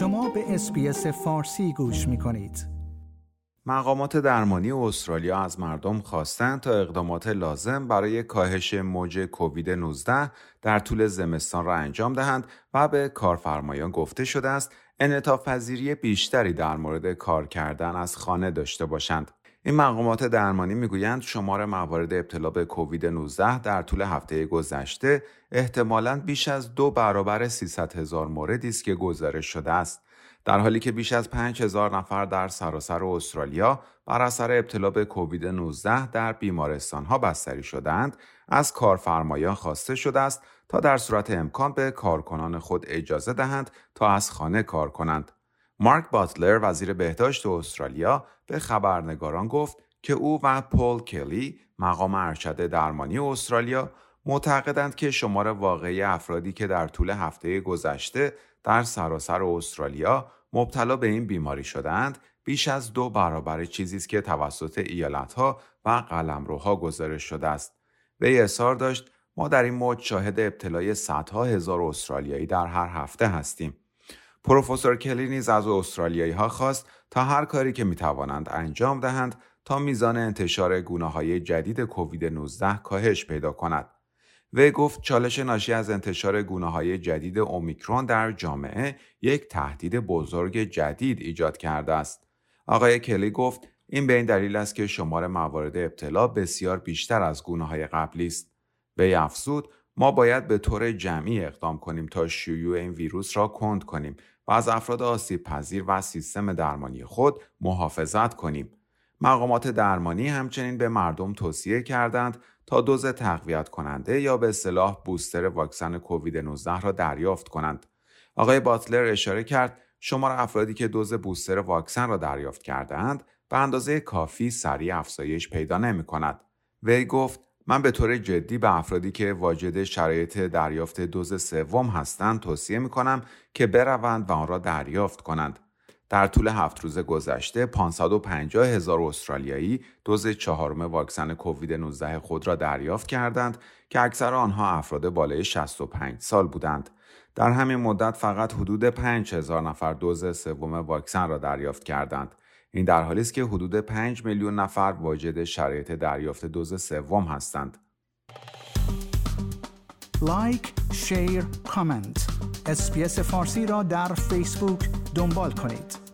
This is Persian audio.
شما به اسپیس فارسی گوش می کنید. مقامات درمانی استرالیا از مردم خواستند تا اقدامات لازم برای کاهش موج کووید 19 در طول زمستان را انجام دهند و به کارفرمایان گفته شده است انعطاف پذیری بیشتری در مورد کار کردن از خانه داشته باشند. این مقامات درمانی می‌گویند شمار موارد ابتلا به کووید 19 در طول هفته گذشته احتمالاً بیش از دو برابر 300 هزار موردی است که گزارش شده است. در حالی که بیش از 5000 نفر در سراسر استرالیا بر اثر ابتلا به کووید 19 در بیمارستان ها بستری شدند از کارفرمایان خواسته شده است تا در صورت امکان به کارکنان خود اجازه دهند تا از خانه کار کنند مارک باتلر وزیر بهداشت استرالیا به خبرنگاران گفت که او و پول کلی مقام ارشد درمانی استرالیا معتقدند که شمار واقعی افرادی که در طول هفته گذشته در سراسر استرالیا مبتلا به این بیماری شدند بیش از دو برابر چیزی است که توسط ایالتها و قلمروها گزارش شده است. وی اظهار داشت ما در این موج شاهد ابتلای صدها هزار استرالیایی در هر هفته هستیم. پروفسور کلی نیز از استرالیایی ها خواست تا هر کاری که می توانند انجام دهند تا میزان انتشار گونه های جدید کووید 19 کاهش پیدا کند. وی گفت چالش ناشی از انتشار گونه های جدید اومیکرون در جامعه یک تهدید بزرگ جدید ایجاد کرده است. آقای کلی گفت این به این دلیل است که شمار موارد ابتلا بسیار بیشتر از گونه های قبلی است. وی افزود ما باید به طور جمعی اقدام کنیم تا شیوع این ویروس را کند کنیم و از افراد آسیب پذیر و سیستم درمانی خود محافظت کنیم. مقامات درمانی همچنین به مردم توصیه کردند تا دوز تقویت کننده یا به صلاح بوستر واکسن کووید 19 را دریافت کنند. آقای باتلر اشاره کرد شمار افرادی که دوز بوستر واکسن را دریافت کردهاند به اندازه کافی سریع افزایش پیدا نمی کند. وی گفت من به طور جدی به افرادی که واجد شرایط دریافت دوز سوم هستند توصیه می کنم که بروند و آن را دریافت کنند. در طول هفت روز گذشته 550 هزار استرالیایی دوز چهارم واکسن کووید 19 خود را دریافت کردند که اکثر آنها افراد بالای 65 سال بودند. در همین مدت فقط حدود 5 هزار نفر دوز سوم واکسن را دریافت کردند. این در حالی است که حدود 5 میلیون نفر واجد شرایط دریافت دوز سوم هستند. لایک، شیر، کامنت. اسپیس فارسی را در فیسبوک دنبال کنید.